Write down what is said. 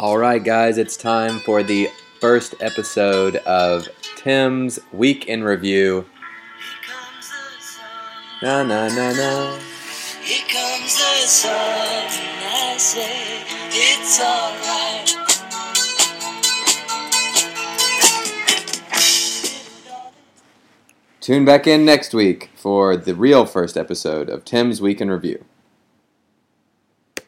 All right, guys, it's time for the first episode of Tim's Week in Review. Na na na na. Here comes the sun, and I say it's alright. Tune back in next week for the real first episode of Tim's Week in Review.